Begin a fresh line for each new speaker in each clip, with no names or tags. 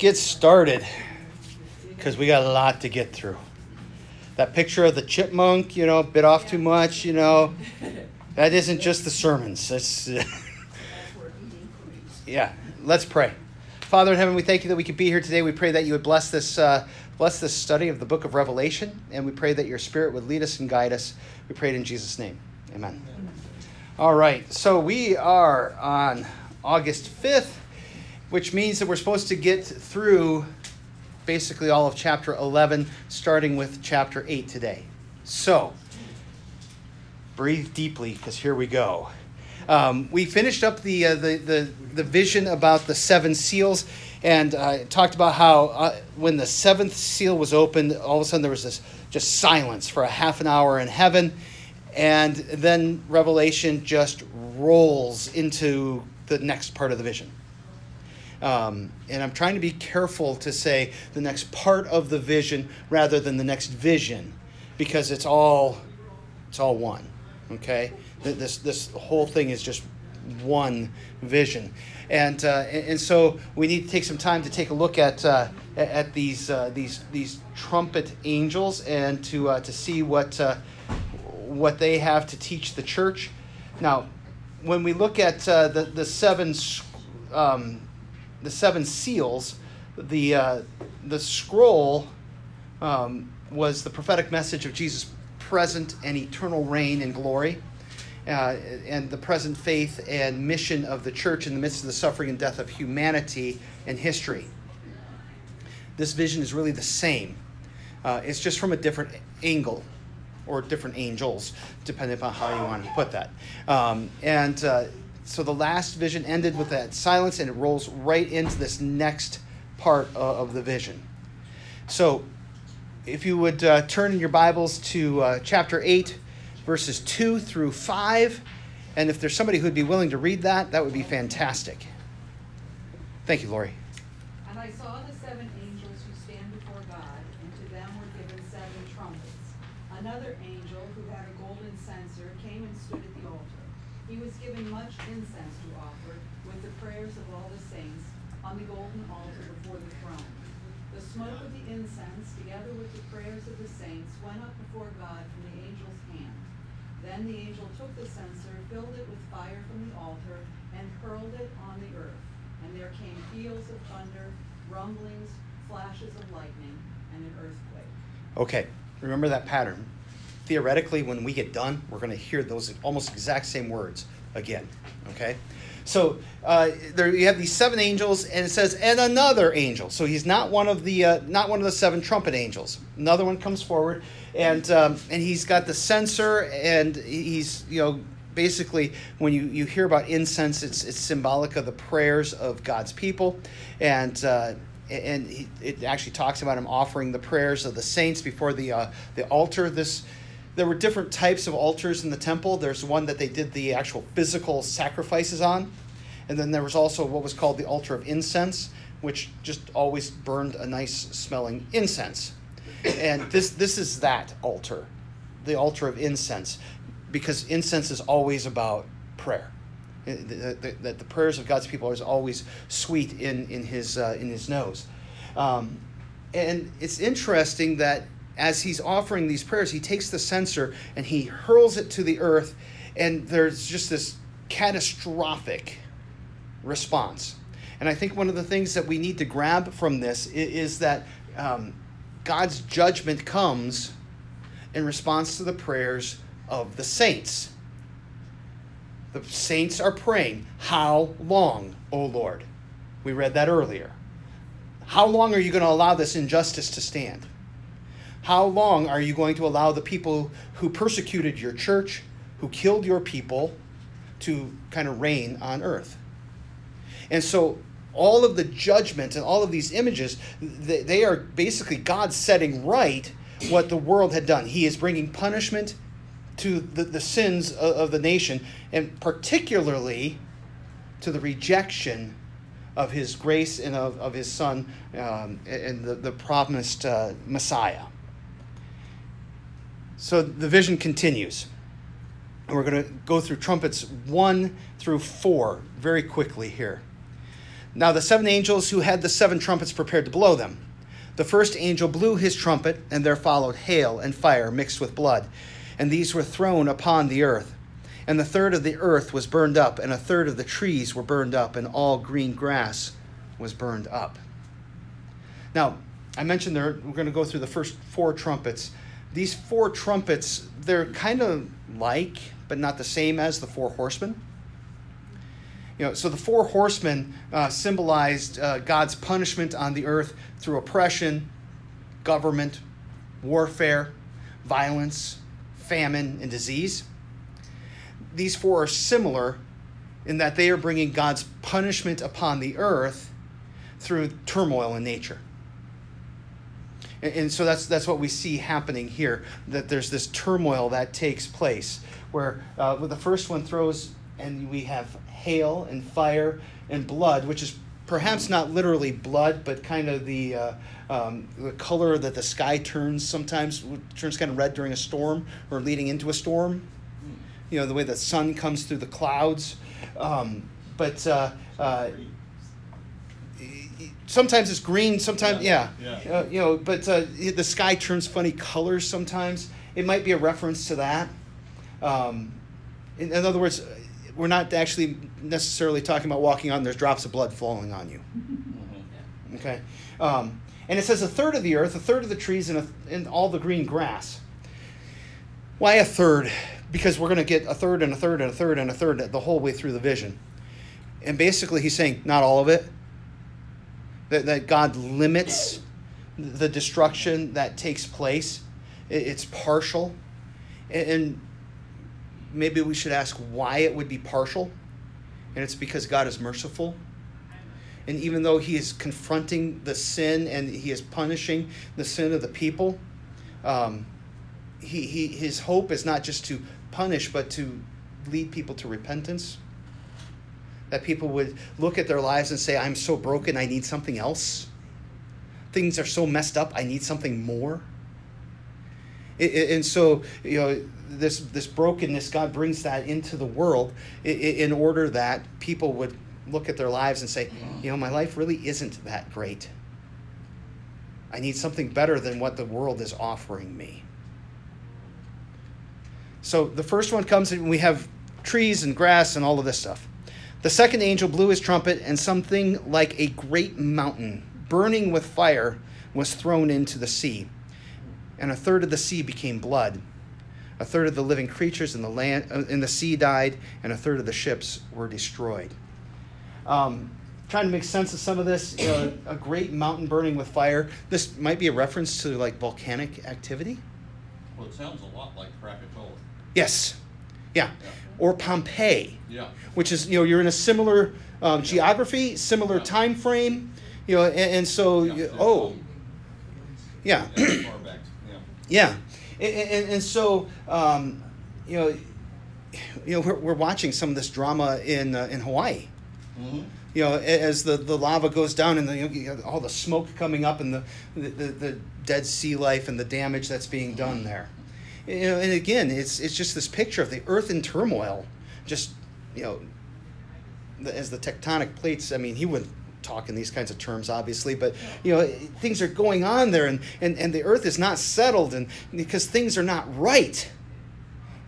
get started because we got a lot to get through. That picture of the chipmunk, you know, bit off too much, you know, that isn't just the sermons. That's, yeah, let's pray. Father in heaven, we thank you that we could be here today. We pray that you would bless this, uh, bless this study of the book of Revelation, and we pray that your Spirit would lead us and guide us. We pray it in Jesus' name. Amen. All right, so we are on August 5th, which means that we're supposed to get through basically all of chapter 11, starting with chapter 8 today. So, breathe deeply because here we go. Um, we finished up the, uh, the, the, the, vision about the seven seals and uh, talked about how uh, when the seventh seal was opened, all of a sudden there was this just silence for a half an hour in heaven. And then Revelation just rolls into the next part of the vision. Um, and I'm trying to be careful to say the next part of the vision rather than the next vision, because it's all it's all one. Okay, this this whole thing is just one vision, and uh, and so we need to take some time to take a look at uh, at these uh, these these trumpet angels and to uh, to see what uh, what they have to teach the church. Now, when we look at uh, the the seven um, the seven seals, the uh, the scroll um, was the prophetic message of Jesus' present and eternal reign and glory, uh, and the present faith and mission of the church in the midst of the suffering and death of humanity and history. This vision is really the same. Uh, it's just from a different angle or different angels, depending upon how you want to put that. Um, and uh, so the last vision ended with that silence and it rolls right into this next part of the vision. So if you would uh, turn in your Bibles to uh, chapter 8, verses 2 through 5, and if there's somebody who'd be willing to read that, that would be fantastic. Thank you, Lori.
And I saw the seven angels who stand before God, and to them were given seven trumpets. Another angel who had a golden censer came and stood at the altar. He was given much incense to offer with the prayers of all the saints on the golden altar before the throne. The smoke of the incense, together with the prayers of the saints, went up before God from the angel's hand. Then the angel took the censer, filled it with fire from the altar, and hurled it on the earth. And there came peals of thunder, rumblings, flashes of lightning, and an earthquake.
Okay, remember that pattern theoretically, when we get done, we're going to hear those almost exact same words again. Okay? So uh, there you have these seven angels, and it says, and another angel. So he's not one of the uh, not one of the seven trumpet angels. Another one comes forward, and um, and he's got the censer, and he's you know basically when you, you hear about incense, it's it's symbolic of the prayers of God's people, and. Uh, and he, it actually talks about him offering the prayers of the saints before the uh, the altar. This there were different types of altars in the temple. There's one that they did the actual physical sacrifices on. And then there was also what was called the altar of incense, which just always burned a nice smelling incense. And this, this is that altar, the altar of incense, because incense is always about prayer. That the, the, prayers of God's people are always sweet in, in, his, uh, in his nose. Um, and it's interesting that as he's offering these prayers, he takes the censer and he hurls it to the earth, and there's just this catastrophic response. And I think one of the things that we need to grab from this is, that um, God's judgment comes in response to the prayers of the saints. The saints are praying, How long, O Lord? We read that earlier. How long are you going to allow this injustice to stand? How long are you going to allow the people who persecuted your church, who killed your people, to kind of reign on earth? And so, all of the judgment and all of these images, they are basically God setting right what the world had done. He is bringing punishment to the, the sins of, of the nation, and particularly to the rejection of his grace and of, of his son um, and the, the promised uh, Messiah. So the vision continues. And We're going to go through trumpets 1 through 4 very quickly here. Now the seven angels who had the seven trumpets prepared to blow them. The first angel blew his trumpet, and there followed hail and fire mixed with blood, and these were thrown upon the earth. And the third of the earth was burned up, and a third of the trees were burned up, and all green grass was burned up. Now, I mentioned there, we're going to go through the first four trumpets. These four trumpets, they're kind of like, but not the same as the four horsemen. You know, so the four horsemen uh, symbolized uh, God's punishment on the earth through oppression, government, warfare, violence, famine, and disease. These four are similar in that they are bringing God's punishment upon the earth through turmoil in nature. And, and so that's, that's what we see happening here that there's this turmoil that takes place where uh, the first one throws, and we have hail and fire and blood, which is perhaps not literally blood, but kind of the, uh, um, the color that the sky turns sometimes, turns kind of red during a storm or leading into a storm. You know, the way the sun comes through the clouds. Um, but uh, uh, sometimes it's green, sometimes yeah, yeah. yeah. Uh, you know. But uh, the sky turns funny colors sometimes. It might be a reference to that. Um, in, in, other words, we're not actually necessarily talking about walking on. There's drops of blood falling on you. Mm-hmm. Okay, um, and it says a third of the earth, a third of the trees, and, a, and all the green grass. Why a third? Because we're going to get a third and a third and a third and a third the whole way through the vision. And basically, he's saying not all of it, that, that God limits the destruction that takes place. It's partial. And maybe we should ask why it would be partial. And it's because God is merciful. And even though He is confronting the sin and He is punishing the sin of the people, um, he, he, His hope is not just to punish, but to lead people to repentance that people would look at their lives and say, I'm so broken, I need something else. Things are so messed up, I need something more. and so, you know, this, this brokenness, God brings that into the world in order that people would look at their lives and say, you know, my life really isn't that great. I need something better than what the world is offering me. So the first one comes and we have trees and grass and all of this stuff. The second angel blew his trumpet, and something like a great mountain, burning with fire, was thrown into the sea. And a third of the sea became blood. A third of the living creatures in the land uh, in the sea died, and a third of the ships were destroyed. Um, trying to make sense of some of this, a great mountain burning with fire. This might be a reference to like volcanic activity.
Well, it sounds a lot like Krakatoa.
Yes. Yeah. yeah. Or Pompeii.
Yeah.
Which is, you know, you're in a similar um, geography, similar yeah. time frame, you know, and, and so, yeah, you, oh, yeah. yeah. And, and, and, so, um, you know, you know, we're, we're watching some of this drama in, uh, in Hawaii. Mm-hmm. You know, as the, the lava goes down and the, you know, all the smoke coming up and the, the, the dead sea life and the damage that's being done mm-hmm. there. You know, and again, it's it's just this picture of the earth in turmoil, just you know, as the tectonic plates. I mean, he wouldn't talk in these kinds of terms, obviously, but you know, things are going on there, and and, and the earth is not settled, and because things are not right.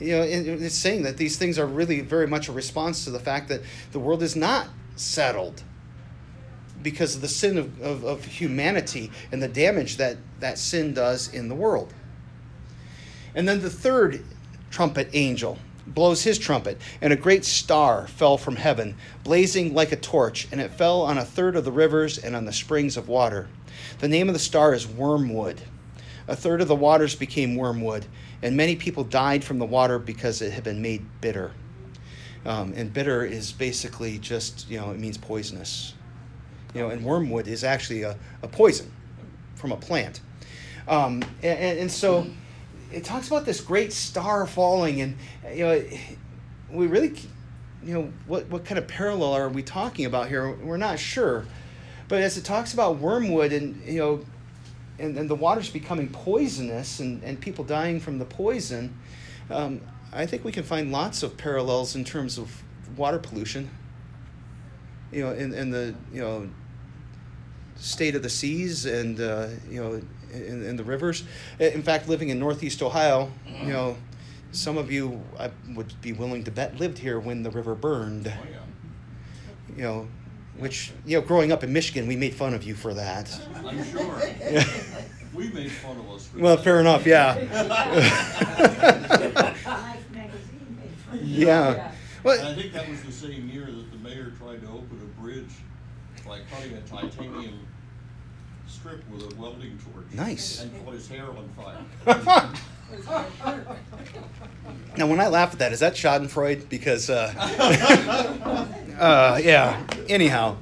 You know, it's saying that these things are really very much a response to the fact that the world is not settled because of the sin of, of, of humanity and the damage that that sin does in the world. And then the third trumpet angel blows his trumpet, and a great star fell from heaven, blazing like a torch, and it fell on a third of the rivers and on the springs of water. The name of the star is Wormwood. A third of the waters became wormwood, and many people died from the water because it had been made bitter. Um, and bitter is basically just, you know, it means poisonous. You know, and wormwood is actually a, a poison from a plant. Um, and, and so it talks about this great star falling, and you know, we really, you know, what what kind of parallel are we talking about here? We're not sure, but as it talks about wormwood and you know, and, and the waters becoming poisonous and, and people dying from the poison, um, I think we can find lots of parallels in terms of water pollution. you know, in, in the you know state of the seas and uh, you know in, in the rivers. In fact, living in Northeast Ohio, you know, some of you I would be willing to bet lived here when the river burned.
Oh, yeah.
You know, which you know, growing up in Michigan, we made fun of you for that.
I'm sure.
Yeah.
We made fun of us. for
Well,
that.
fair enough. Yeah.
Life magazine made fun of it.
yeah.
And I think that was the same year that the mayor tried to open a bridge by cutting a titanium strip with a welding torch.
Nice.
And caught his hair on fire.
now when I laugh at that, is that Schadenfreude? Because, uh, uh, yeah. Anyhow,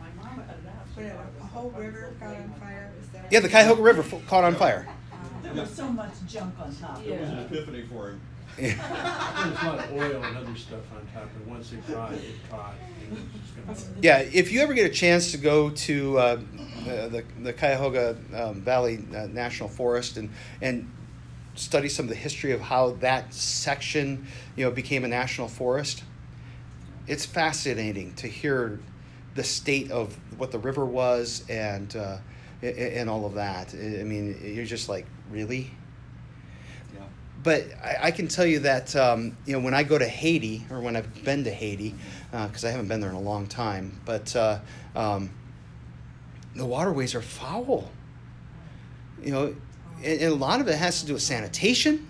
My mama cut it out.
But a whole river got on fire, is that?
yeah, the Cuyahoga River f- caught on fire.
There was so much junk on top.
It was an epiphany for him.
There's a lot of oil and other stuff on top, and once it caught, it gonna.
Yeah, if you ever get a chance to go to uh, the, the, Cuyahoga um, Valley uh, National Forest and, and study some of the history of how that section, you know, became a national forest, it's fascinating to hear the state of what the river was and uh, and all of that. I mean, you're just like, really? But I, I can tell you that um, you know when I go to Haiti or when I've been to Haiti, because I haven't been there in a long time, but uh, um, the waterways are foul. You know, and, and a lot of it has to do with sanitation.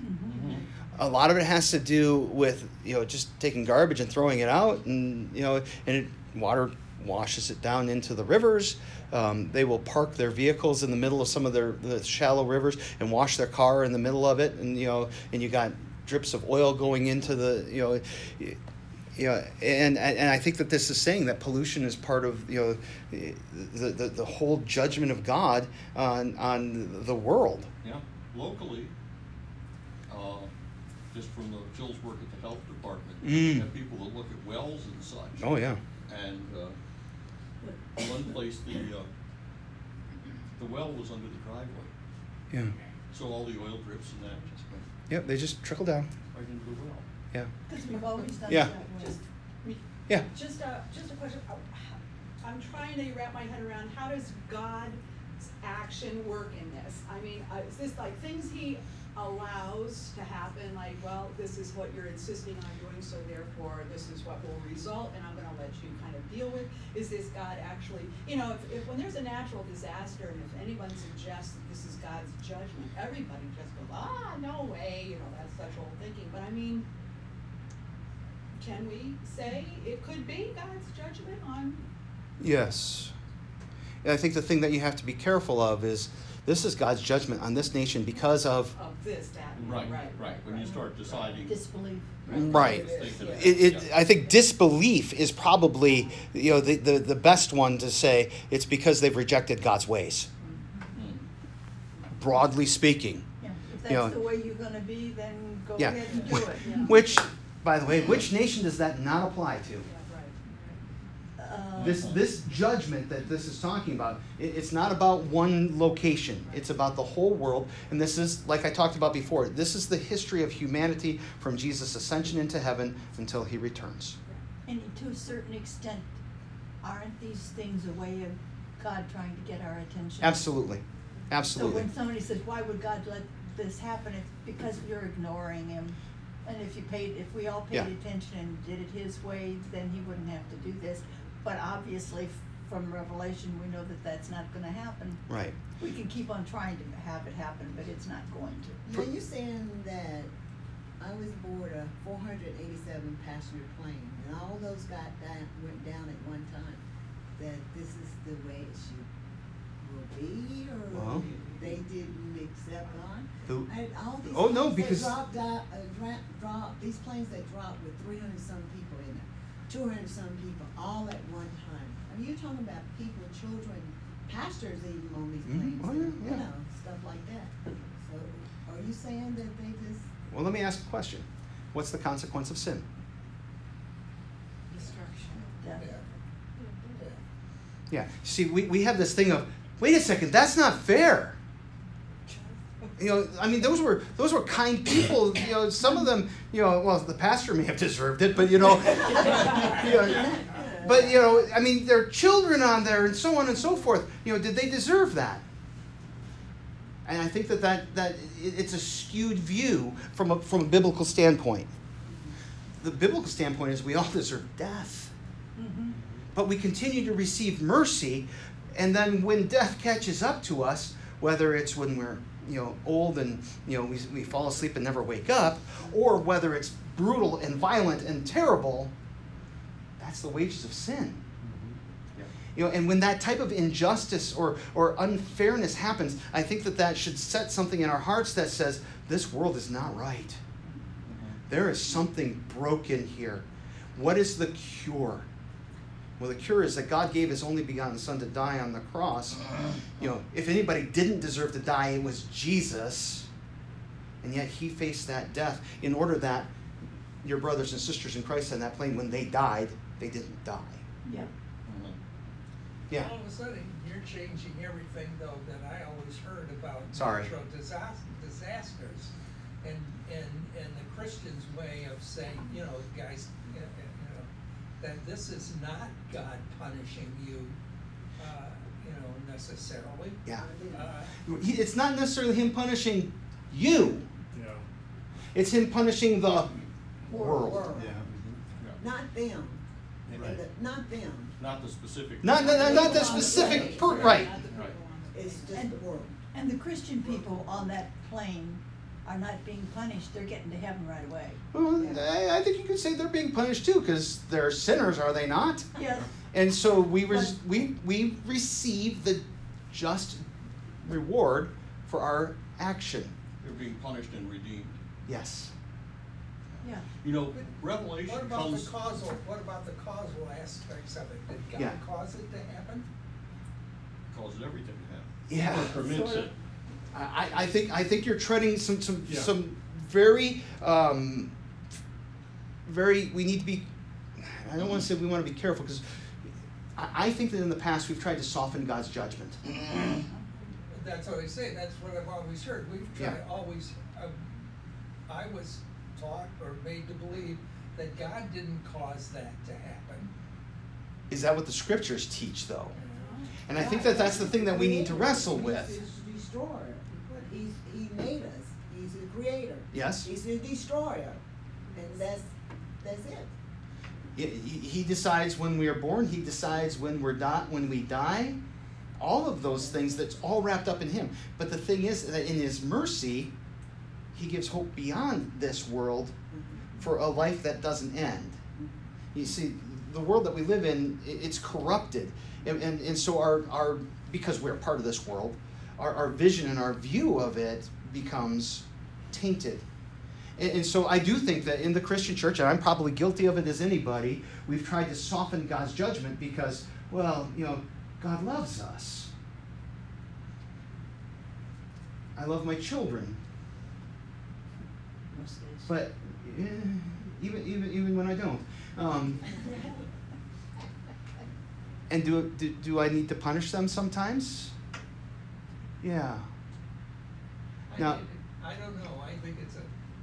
A lot of it has to do with you know just taking garbage and throwing it out, and you know, and it, water washes it down into the rivers. Um, they will park their vehicles in the middle of some of their the shallow rivers and wash their car in the middle of it, and you know, and you got drips of oil going into the you know. You know, and, and I think that this is saying that pollution is part of you know the, the, the whole judgment of God on on the world.
Yeah, locally, uh, just from the Jill's work at the health department,
Mm.
have people that look at wells and such.
Oh yeah,
And, uh, one place, the, uh, the well was under the driveway,
yeah,
so all the oil drips and that just went
yep. They just trickle down.
right into the well.
Yeah,
Because we've always done it
Yeah.
that way.
Just,
yeah.
just a, just a question, Uh, h- I'm trying to wrap my head around, how does God's action work in this? I mean, uh, is this like things he allows to happen, like, well, this is what you're insisting on doing, so therefore this is what will result, and I'm gonna you kind of deal with? Is this God actually, you know, if, if, when there's a natural disaster, and if anyone suggests that this is God's judgment, everybody just goes, ah, no way, you know, that's such old thinking, but I mean, can we say it could be God's judgment on?
Yes. And I think the thing that you have to be careful of is this is God's judgment on this nation because of
Of this, that,
Right,
right,
right, when you start deciding.
Disbelief.
right.
Thinking
It, it,
yeah.
I think disbelief is probably you know the, the, the best one to say it's because they've rejected God's ways.
Mm.
Broadly speaking,
Yeah, if
You know-
that's the way you're gonna be, then go
Yeah.
ahead and do it. yeah.
which, by the way, which nation does that not apply to?
Uh,
This this judgment that this is talking about, it, it's not about one location. It's about the whole world, and this is like I talked about before. This is the history of humanity from Jesus' ascension into heaven until he returns.
And to a certain extent, aren't these things a way of God trying to get our attention?
Absolutely, Absolutely.
So when somebody says, why would God let this happen, it's because you're ignoring him. And if you paid, if we all paid
Yeah.
attention and did it his way, then he wouldn't have to do this. But obviously, from Revelation, we know that that's not gonna happen.
Right.
We can keep on trying to have it happen, but it's not going to.
Now, you saying that I was aboard a four hundred eighty-seven passenger plane, and all those got down, went down at one time, that this is the way it should, will be,
Well.
or they didn't accept on?
The-
And all these
Oh, no, because-
dropped out, uh, dra- drop, these planes that dropped with three hundred some people in it, two hundred some people, all at one time. I mean, you're talking about people, children, pastors even on these
Mhm.
planes,
Oh,
and,
yeah,
you
yeah.
know, stuff like that. So, are you saying that they just
Well, let me ask a question. What's the consequence of sin?
Destruction.
Yeah.
Yeah. See, we, we have this thing of, wait a second, that's not fair. You know, I mean, those were those were kind people. You know, some of them, you know, well, the pastor may have deserved it, but you know, you know, but you know, I mean, there are children on there and so on and so forth. You know, did they deserve that? And I think that, that, that it's a skewed view from a, from a biblical standpoint. The biblical standpoint is we all deserve death. Mm-hmm. But we continue to receive mercy, and then when death catches up to us, whether it's when we're you know old and you know we, we fall asleep and never wake up, or whether it's brutal and violent and terrible, that's the wages of sin. Mm-hmm. You know, and when that type of injustice or, or unfairness happens, I think that that should set something in our hearts that says, this world is not right. Mm-hmm. There is something broken here. What is the cure? Well, the cure is that God gave His only begotten Son to die on the cross. You know, if anybody didn't deserve to die, it was Jesus. And yet He faced that death in order that your brothers and sisters in Christ on that plane, when they died, they didn't die.
Yeah.
Yeah.
All of a sudden, you're changing everything though that I always heard about
Sorry.
natural disas- disasters. And, and, and the Christian's way of saying, you know, guys, you know, you know, that this is not God punishing you, uh, you know, necessarily.
Yeah.
Uh,
It's not necessarily Him punishing you,
Yeah.
it's Him punishing the world.
World.
Yeah.
Not them,
Right.
The- not them,
Not the specific.
Not, not, not the specific, per, right.
Right.
it's just
And-
the world.
And the Christian people on that plane are not being punished, they're getting to heaven right away.
Well, I, I think you could say they're being punished too, because they're sinners, are they not?
Yes,
And so we, res- we, we receive the just reward for our action.
They're being punished and redeemed.
Yes.
yeah.
You know,
But
Revelation
What about the causal, what about the causal aspects of it? Did
Yeah.
God cause it to happen?
Causes everything to happen.
Yeah.
Or permits
Sort of.
it.
I, I think I think you're treading some some
Yeah.
some very um, very we need to be I don't want to say we want to be careful because I, I think that in the past we've tried to soften God's judgment.
That's what I say, that's what I've always heard, we've tried,
Yeah.
always, uh, I was taught or made to believe that God didn't cause that to happen.
Is that what the scriptures teach though? And I think that that's the thing that we need to wrestle
He's
with.
the destroyer. He's, he made us. He's the creator.
Yes.
He's the destroyer. And that's, that's it.
He, he decides when we are born. He decides when we're di- when we die. All of those things. That's all wrapped up in Him. But the thing is that in His mercy, He gives hope beyond this world mm-hmm. for a life that doesn't end. Mm-hmm. You see, the world that we live in, it's corrupted, and and, and so our our because we're part of this world, our, our vision and our view of it becomes tainted. And, and so I do think that in the Christian church, and I'm probably guilty of it as anybody, we've tried to soften God's judgment because, well, you know, God loves us. I love my children, but eh, even even even when I don't. Um, and do, do do I need to punish them sometimes? Yeah.
I
Now-
I don't know, I think it's a,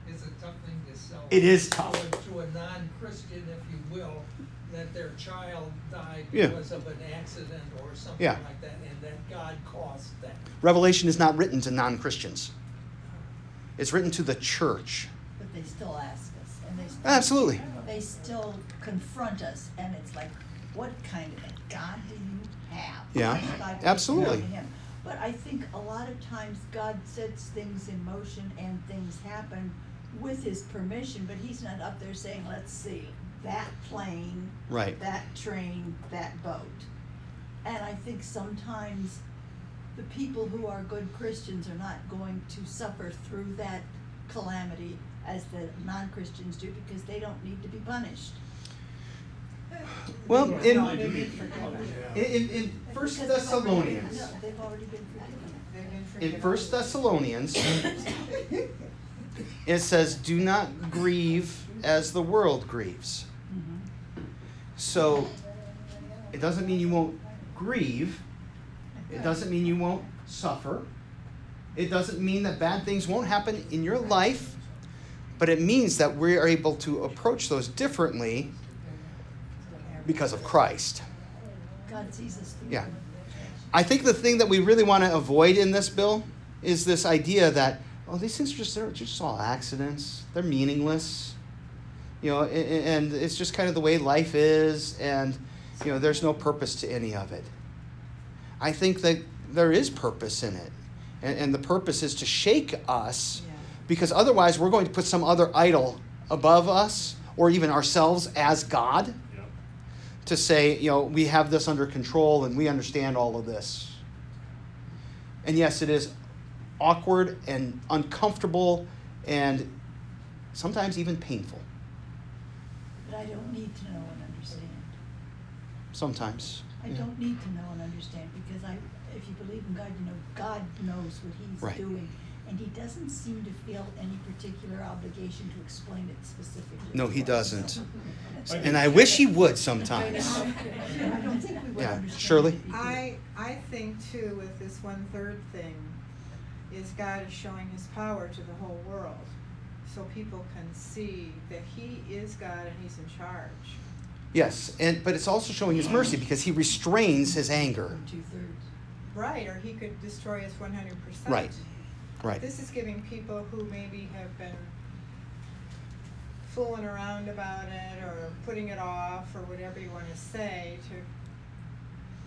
it's a tough thing to sell.
It is
to
tough.
a- To a non-Christian, if you will, that their child died
Yeah.
because of an accident or something
Yeah.
like that, and that God caused that.
Revelation is not written to non Christians. It's written to the church.
But they still ask us, and they still.
Absolutely.
They still confront us, and it's like, what kind of a God do you have?
Yeah,
What God would
absolutely.
come to him? But I think a lot of times God sets things in motion and things happen with his permission, but he's not up there saying, let's see, that plane,
Right.
that train, that boat. And I think sometimes the people who are good Christians are not going to suffer through that calamity as the non-Christians do because they don't need to be punished.
Well, in,
No, they've been forgiven.
in, in, in First
Because they've already-
Thessalonians,
No, they've already been forgiven.
They've been forgiven.
in First Thessalonians, it says, "Do not grieve as the world grieves." So, it doesn't mean you won't grieve. It doesn't mean you won't suffer. It doesn't mean that bad things won't happen in your life, but it means that we are able to approach those differently because of Christ.
God sees us through.
Yeah. I think the thing that we really want to avoid in this bill is this idea that oh these things are just they're just all accidents. They're meaningless. You know, a- a- and it's just kind of the way life is and you know, there's no purpose to any of it. I think that there is purpose in it. And, and the purpose is to shake us
Yeah.
because otherwise we're going to put some other idol above us or even ourselves as God
Yep.
to say, you know, we have this under control and we understand all of this. And yes, it is awkward and uncomfortable and sometimes even painful.
But I don't need to know and understand.
Sometimes.
I
Yeah.
don't need to know and understand because I, if you believe in God, you know God knows what He's
Right.
doing, and He doesn't seem to feel any particular obligation to explain it specifically.
No, he doesn't. And I wish he would sometimes.
I don't think we would
Yeah.
understand.
Shirley?
it if he did.
I, I think too with this one third thing is God is showing his power to the whole world. So people can see that he is God and he's in charge.
Yes, and but it's also showing his mercy because he restrains his anger.
Two thirds.
Right, or he could destroy us one hundred percent.
Right. Right.
This is giving people who maybe have been fooling around about it or putting it off or whatever you wanna say to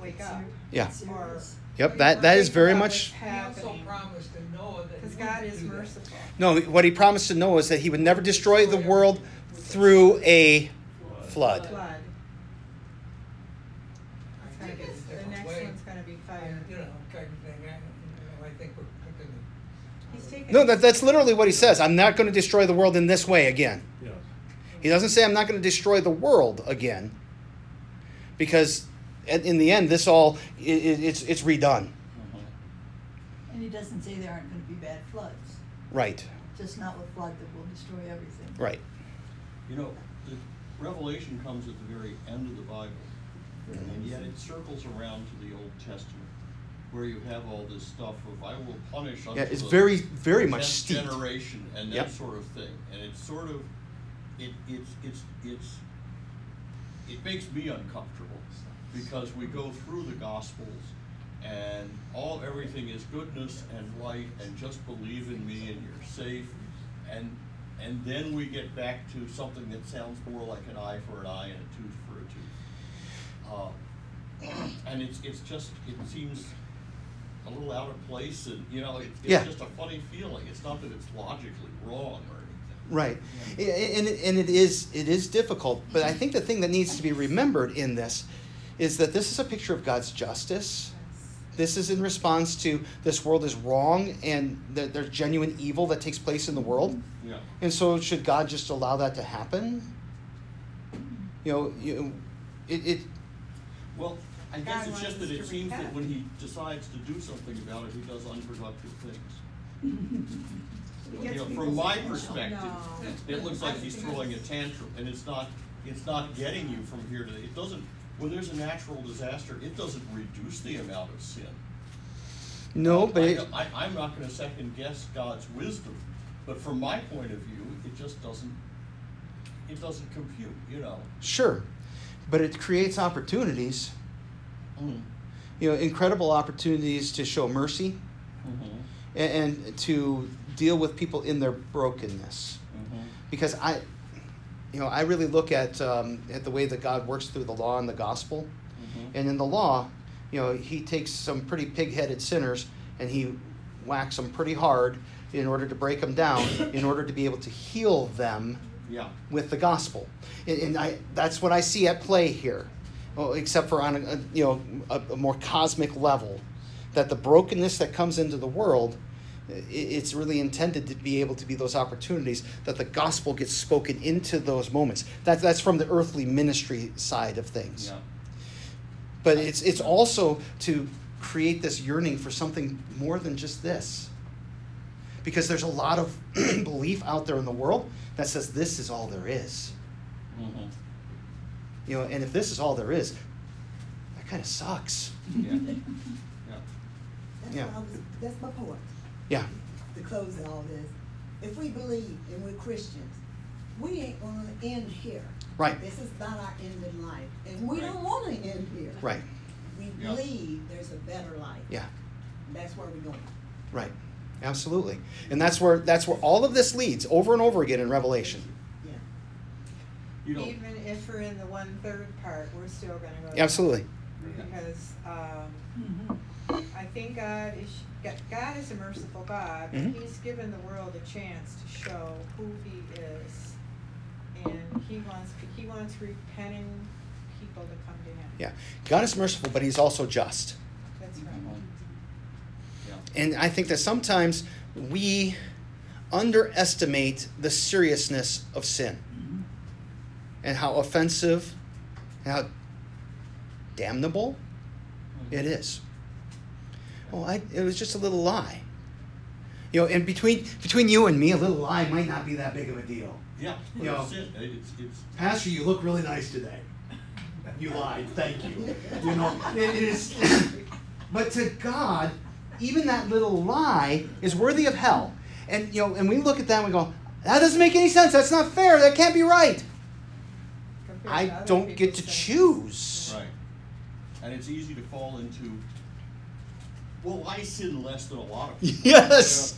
wake up.
Yeah.
Serious.
Yep, that that is very much
what's
He also promised to Noah that he
Cause God is merciful.
No, what he promised to Noah is that he would never destroy the world through a flood.
Flood.
I
It's gonna
think
get,
it's a
the next one's gonna be fire.
And, you know, kind of thing, I, you know, I think we're picking.
He's taking.
No, that, that's literally what he says. I'm not going to destroy the world in this way again.
Yes.
He doesn't say I'm not going to destroy the world again, because at- in the end, this all i i it's it's redone.
And He doesn't say there aren't going to be bad floods,
Right.
just not a flood that will destroy everything.
Right.
You know, the Revelation comes at the very end of the Bible, and yet it circles around to the Old Testament, where you have all this stuff of "I will punish." unto
Yeah, it's
the
very very much
tenth
steeped.
generation and that
Yep.
sort of thing, and it's sort of, it it's it's it's it makes me uncomfortable because we go through the Gospels and all everything is goodness and light and just believe in me and you're safe and and then we get back to something that sounds more like an eye for an eye and a tooth for a tooth. Uh, and it's it's just it seems a little out of place and you know it, it's
Yeah.
just a funny feeling. It's not that it's logically wrong or anything.
Right, and, and it is it is difficult, but I think the thing that needs to be remembered in this is that this is a picture of God's justice. This is in response to this world is wrong and that there's genuine evil that takes place in the world,
Yeah.
and so should God just allow that to happen? You know, you, it, it
Well, I
God
guess it's just that it
to
seems that when he decides to do something about it, he does unproductive things. You know, from my perspective,
No.
it looks like he's throwing a tantrum, and it's not, it's not getting you from here to, there. it doesn't, when there's a natural disaster, it doesn't reduce the amount of sin.
no, but
I, I'm not gonna second guess God's wisdom, but from my point of view, it just doesn't, it doesn't compute, you know?
sure, but it creates opportunities. You know, incredible opportunities to show mercy
Mhm.
and, and to deal with people in their brokenness.
Mhm.
because I, you know, I really look at um, at the way that God works through the law and the gospel,
Mhm.
and in the law, you know, He takes some pretty pig-headed sinners and He whacks them pretty hard in order to break them down, in order to be able to heal them
Yeah,
with the gospel, and, and I that's what I see at play here, well, except for on a, a you know a, a more cosmic level, that the brokenness that comes into the world, it's really intended to be able to be those opportunities that the gospel gets spoken into those moments. That's that's from the earthly ministry side of things,
yeah.
but it's it's also to create this yearning for something more than just this because there's a lot of belief out there in the world that says this is all there is.
Mhm.
You know, and if this is all there is, that kind of sucks.
Yeah, yeah.
That's
Yeah.
what was, that's my point,
Yeah.
to close all this. If we believe and we're Christians, we ain't gonna end here.
Right.
This is not our end in life, and we don't want to end here.
Right.
We
Yeah.
believe there's a better life.
Yeah.
That's where we're going.
Right. Absolutely. And that's where that's where all of this leads over and over again in Revelation.
Yeah.
You know,
Even if we're in the one-third part, we're still gonna go. down.
Absolutely.
Because, um,
Mhm.
I think God is, God is a merciful God, but
Mhm.
He's given the world a chance to show who He is. And He wants, He wants repenting people to come to Him.
Yeah. God is merciful, but he's also just.
That's right.
yeah.
And I think that sometimes we underestimate the seriousness of sin and how offensive and how damnable it is. Oh, I, it was just a little lie. You know, and between between you and me, a little lie might not be that big of a deal.
Yeah,
You know.
it's, it. it's, it's,
Pastor, you look really nice today. You lied. Thank you. You know, it is. But to God, even that little lie is worthy of hell. And you know, and we look at that and we go, that doesn't make any sense. That's not fair. That can't be right.
Compared
I don't get to
sins.
choose.
right. And it's easy to fall into, well, I sin less than a lot of people.
Yes.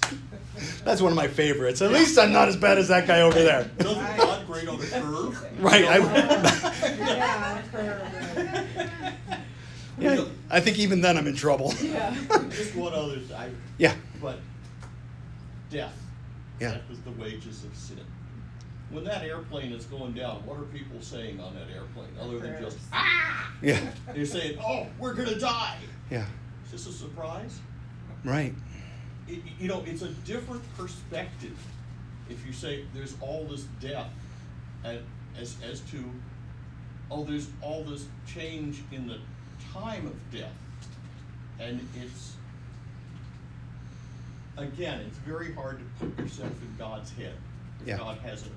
That's one of my favorites. At least I'm not as bad as that guy over there.
Doesn't God grade on a curve?
Right, I-
Yeah.
Yeah, I think even then I'm in trouble.
Yeah.
Just one other, I,
Yeah.
but death.
Yeah.
Death is the wages of sin. When that airplane is going down, what are people saying on that airplane other than just, ah?
Yeah.
They're saying, oh, we're going to die.
Yeah.
Is this a surprise?
Right.
It, you know, it's a different perspective if you say there's all this death and as, as to, oh, there's all this change in the time of death. And it's, again, it's very hard to put yourself in God's head. If
Yeah.
God has a,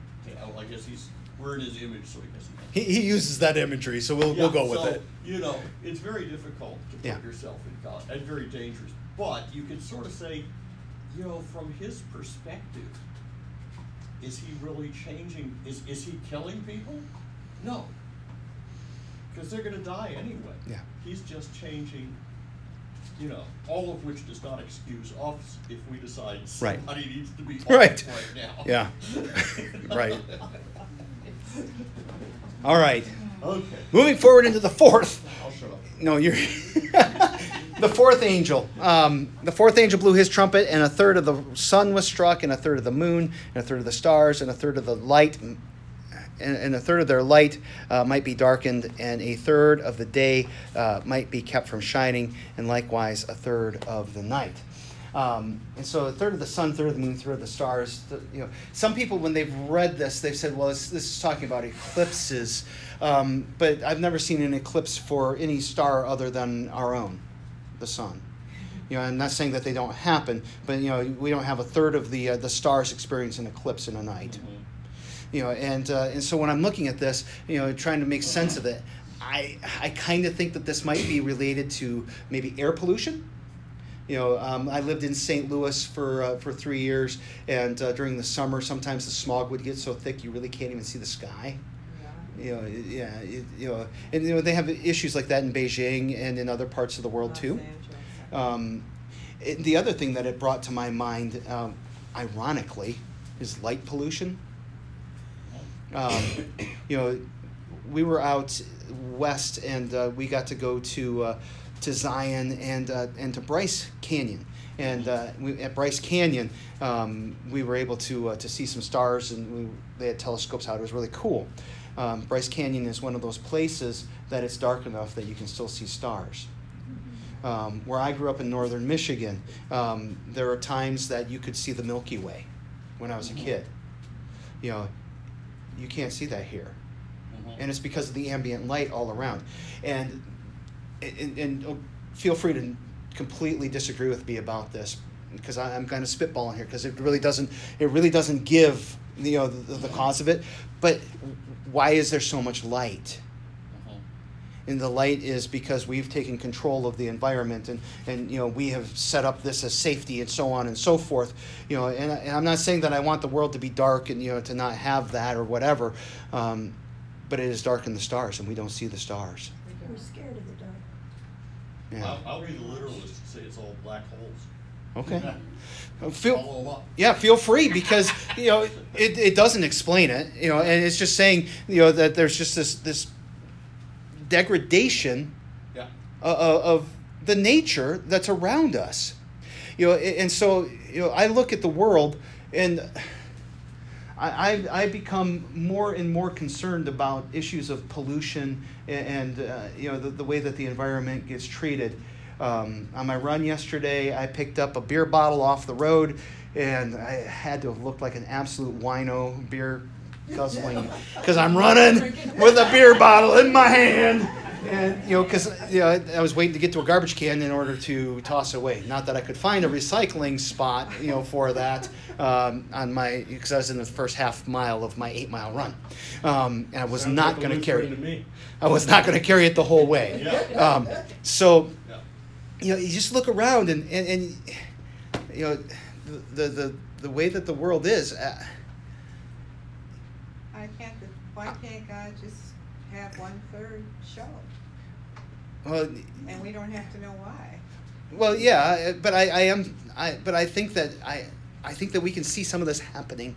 oh, I guess he's, we're in his image, so I guess he.
He, he uses that imagery, so we'll, we'll
Yeah,
go with it.
You know, it's very difficult to put
Yeah.
yourself in God, and very dangerous. But you can sort of say, you know, from his perspective, is he really changing? Is is he killing people? No, because they're going to die anyway.
Yeah.
He's just changing. You know, all of which does not excuse us if we decide
Right.
somebody needs to be
Right.
right now.
Yeah. Right. All right.
Okay.
Moving forward into the fourth.
I'll shut up.
No, you're. the fourth angel. Um, the fourth angel blew his trumpet, and a third of the sun was struck, and a third of the moon, and a third of the stars, and a third of the light, and, and a third of their light uh, might be darkened, and a third of the day uh, might be kept from shining, and likewise a third of the night. Um, and so a third of the sun, third of the moon, third of the stars. th- you know, some people when they've read this, they've said, "Well, this, this is talking about eclipses," um, but I've never seen an eclipse for any star other than our own, the sun. You know, I'm not saying that they don't happen, but you know, we don't have a third of the uh, the stars experience an eclipse in a night
Mhm.
you know and uh, and so when i'm looking at this you know trying to make sense of it i i kind of think that this might be related to maybe air pollution you know um, i lived in st louis for uh, for three years and uh, during the summer sometimes the smog would get so thick you really can't even see the sky
Yeah.
you know it- yeah it, you know and you know they have issues like that in beijing and in other parts of the world
Los
too um, it, the other thing that it brought to my mind, um, ironically, is light pollution. Um, you know, we were out west and uh, we got to go to uh, to Zion and uh, and to Bryce Canyon. And uh, we, at Bryce Canyon, um, we were able to uh, to see some stars, and we, they had telescopes out. It was really cool. Um, Bryce Canyon is one of those places that it's dark enough that you can still see stars. Um, where I grew up in northern Michigan, um, there are times that you could see the Milky Way when I was a kid. You know, you can't see that here.
Mhm.
And it's because of the ambient light all around. And, and, and uh, feel free to completely disagree with me about this because I- I'm kind of spitballing here because it really doesn't it really doesn't give you know the, the cause of it. But why is there so much light?
Mhm.
and the light is because we've taken control of the environment and, and you know we have set up this as safety and so on and so forth you know and, I- and i'm not saying that i want the world to be dark and you know to not have that or whatever um, but it is dark in the stars, and we don't see the stars.
We're scared of the dark.
Yeah.
I'll, I'll be the literalist and say it's all black holes.
Okay. Uh, Feel, yeah, feel free because you know it, it doesn't explain it. You know, and it's just saying you know that there's just this this degradation
Yeah.
uh, of the nature that's around us. You know, and so you know, I look at the world and I, I, I become more and more concerned about issues of pollution and, and uh, you know the, the way that the environment gets treated. Um, on my run yesterday, I picked up a beer bottle off the road, and I had to have looked like an absolute wino beer guzzling because I'm running with a beer bottle in my hand. And you know, because you know, I was waiting to get to a garbage can in order to toss away. Not that I could find a recycling spot, you know, for that um, on my because I was in the first half mile of my eight mile run, um, and I was
Sounds
not
like
going to carry.
to.
I was not going to carry it the whole way.
Yeah.
Um, so
Yeah.
you know, you just look around and, and, and you know, the, the, the the way that the world is, uh,
I can't, why can't God just have one third show?
Well,
And we don't have to know why.
well, yeah, but I, I am, I, but I think that I, I think that we can see some of this happening,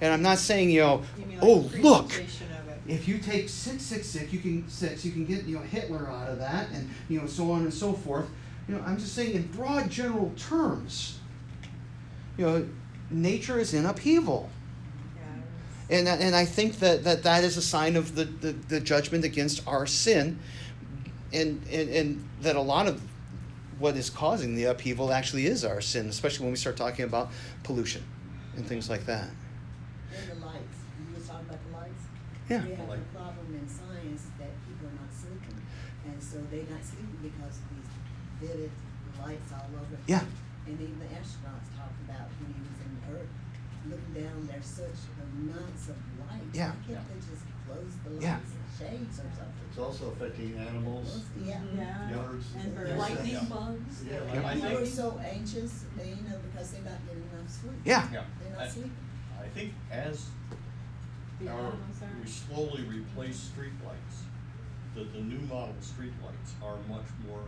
and I'm not saying you know,
You mean
oh look,
presentation of it?
if you take six six six, you can six, you can get you know Hitler out of that, and you know so on and so forth. You know, I'm just saying in broad general terms. You know, nature is in upheaval.
Yeah.
And, and I think that, that that is a sign of the, the, the judgment against our sin, and, and, and that a lot of what is causing the upheaval actually is our sin, especially when we start talking about pollution and things like that.
And the lights, you were talking about the lights?
Yeah.
We have a problem in science that people are not sleeping, and so they're not sleeping because of these vivid lights all over.
Yeah.
And even the astronauts talked about when he was in Earth, looking down, there's such amounts of light.
Yeah.
Why can't they just close the
Yeah.
and shades or something?
It's also affecting animals,
Yeah. Mm-hmm.
Yeah.
birds.
And birds.
Yes.
Lightning
Yeah.
bugs.
Yeah,
I
like-
People are
think-
so anxious, they, you know, because they're not getting enough sleep.
Yeah.
Yeah.
They're
I-
not sleeping.
I think as
The
our,
animals are-
we slowly replace streetlights, the, the new model streetlights are much more,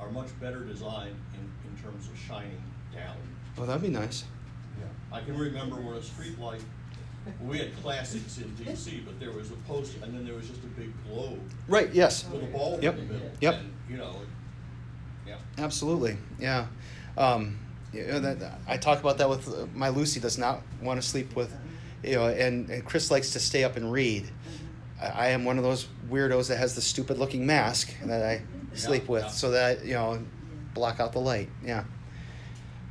are much better designed in, in terms of shining down.
Oh, that'd be nice. Yeah.
I can remember when a streetlight, we had classics in DC, but there was a post, and then there was just a big globe
Right, yes.
with a bulb
Yep.
in the middle.
Yep.
And, you know, yeah.
Absolutely, yeah. Um, you know, that, I talk about that with uh, my Lucy does not want to sleep with, you know, and, and Chris likes to stay up and read. I, I am one of those weirdos that has the stupid looking mask that I sleep with,
yeah.
so that you know, block out the light. Yeah.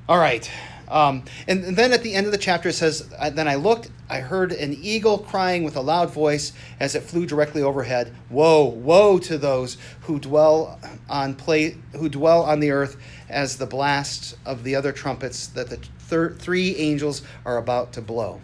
All right. Um, and, and then at the end of the chapter it says, Then I looked, I heard an eagle crying with a loud voice as it flew directly overhead. Woe, woe to those who dwell on play, who dwell on the earth as the blast of the other trumpets that the thir- three angels are about to blow.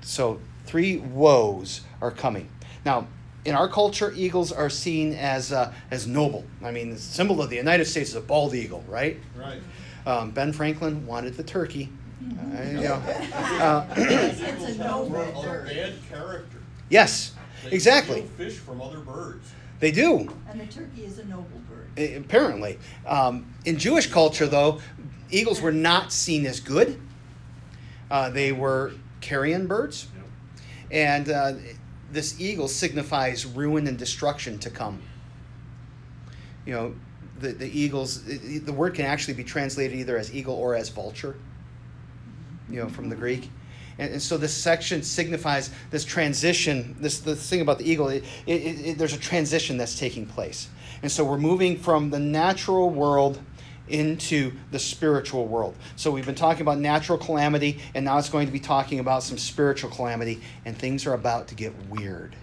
So three woes are coming. Now, in our culture, eagles are seen as uh, as noble. I mean, the symbol of the United States is a bald eagle, right?
Right.
Um, ben Franklin wanted the turkey. Uh, you know, uh,
It's a
Eagles
noble
have a
bird.
bad character.
yes,
They
exactly.
steal fish from other birds.
They do.
And the turkey is a noble bird.
a- Apparently, um, in Jewish culture, though, eagles were not seen as good. Uh, they were carrion birds, and uh, this eagle signifies ruin and destruction to come. You know, the the eagles. The word can actually be translated either as eagle or as vulture. You know, from the Greek. And, and so this section signifies this transition. This the thing about the eagle. It, it, there's a transition that's taking place, and so we're moving from the natural world into the spiritual world. So we've been talking about natural calamity, and now it's going to be talking about some spiritual calamity, and things are about to get weird.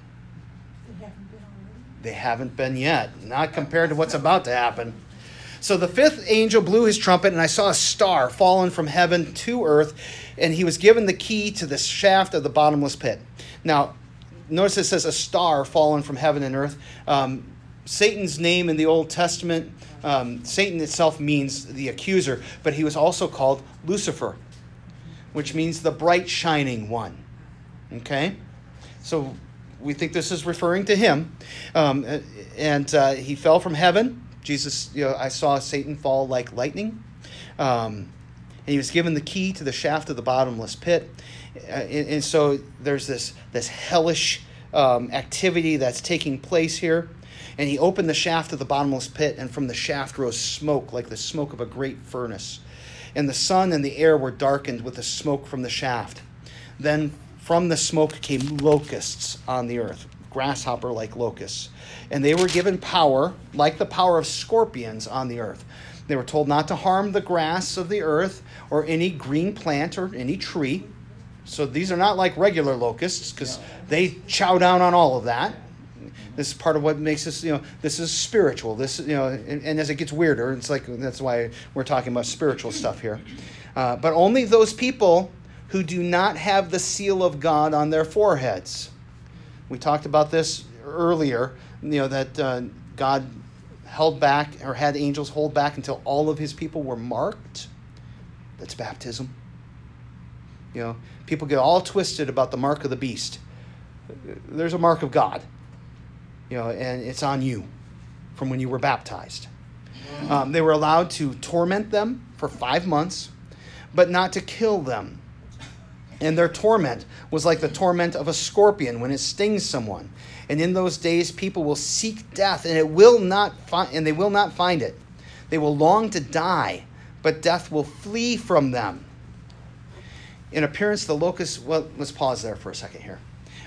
They haven't been already.
They haven't been yet, not compared to what's about to happen. So the fifth angel blew his trumpet, and I saw a star fallen from heaven to earth, and he was given the key to the shaft of the bottomless pit. Now, notice it says a star fallen from heaven and earth. Um, Satan's name in the Old Testament, um, Satan itself means the accuser, but he was also called Lucifer, which means the bright shining one. Okay? So we think this is referring to him. Um, and uh, he fell from heaven. Jesus, you know, I saw Satan fall like lightning. Um, and he was given the key to the shaft of the bottomless pit. Uh, and, and, so there's this, this hellish um, activity that's taking place here. And he opened the shaft of the bottomless pit, and from the shaft rose smoke like the smoke of a great furnace. And the sun and the air were darkened with the smoke from the shaft. Then from the smoke came locusts on the earth, grasshopper like locusts. And they were given power, like the power of scorpions on the earth. They were told not to harm the grass of the earth or any green plant or any tree. So these are not like regular locusts because they chow down on all of that. This is part of what makes this, you know, this is spiritual. This, you know, and, and as it gets weirder, it's like that's why we're talking about spiritual stuff here. Uh, but only those people who do not have the seal of God on their foreheads. We talked about this earlier, you know, that uh, God held back or had angels hold back until all of his people were marked. That's baptism. You know, people get all twisted about the mark of the beast. There's a mark of God you know, and it's on you from when you were baptized. Um, they were allowed to torment them for five months, but not to kill them. And their torment was like the torment of a scorpion when it stings someone. And in those days, people will seek death, and it will not find, and they will not find it. They will long to die, but death will flee from them. In appearance, the locust. Well, let's pause there for a second here.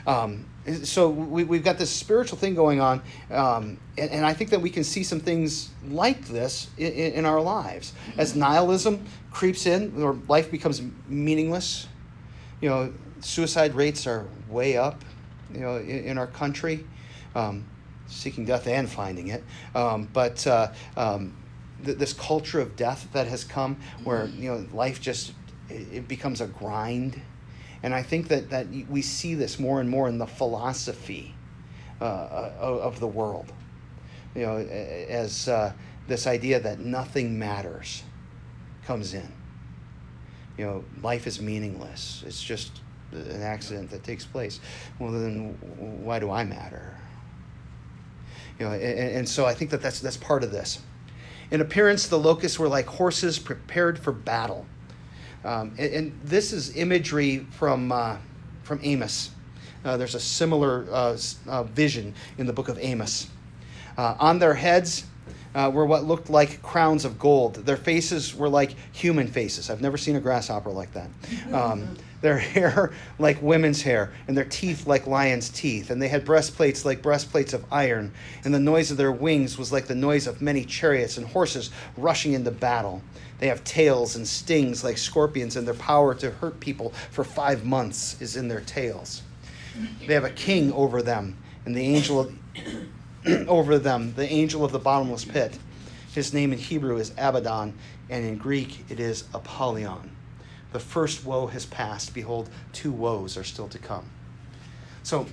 Um, so we, we've got this spiritual thing going on, um, and, and, I think that we can see some things like this in, in, our lives. As nihilism creeps in, or life becomes meaningless, you know, suicide rates are way up, you know, in, in our country, um, seeking death and finding it. Um, but uh, um, th- this culture of death that has come, where you know, life just it, it becomes a grind and I think that, that we see this more and more in the philosophy uh, uh of the world. You know, as uh, this idea that nothing matters comes in. You know, life is meaningless. It's just an accident that takes place. Well, then why do I matter? You know, and, and so I think that that's, that's part of this. In appearance, the locusts were like horses prepared for battle. Um, and, and, this is imagery from, uh, from Amos. Uh, there's a similar uh, uh vision in the book of Amos. Uh, on their heads uh, were what looked like crowns of gold. Their faces were like human faces. I've never seen a grasshopper like that. Um, their hair like women's hair, and their teeth like lions' teeth. And they had breastplates like breastplates of iron. And the noise of their wings was like the noise of many chariots and horses rushing into battle. They have tails and stings like scorpions, and their power to hurt people for five months is in their tails. They have a king over them, and the angel of, over them, the angel of the bottomless pit. His name in Hebrew is Abaddon, and in Greek it is Apollyon. The first woe has passed. Behold, two woes are still to come. So,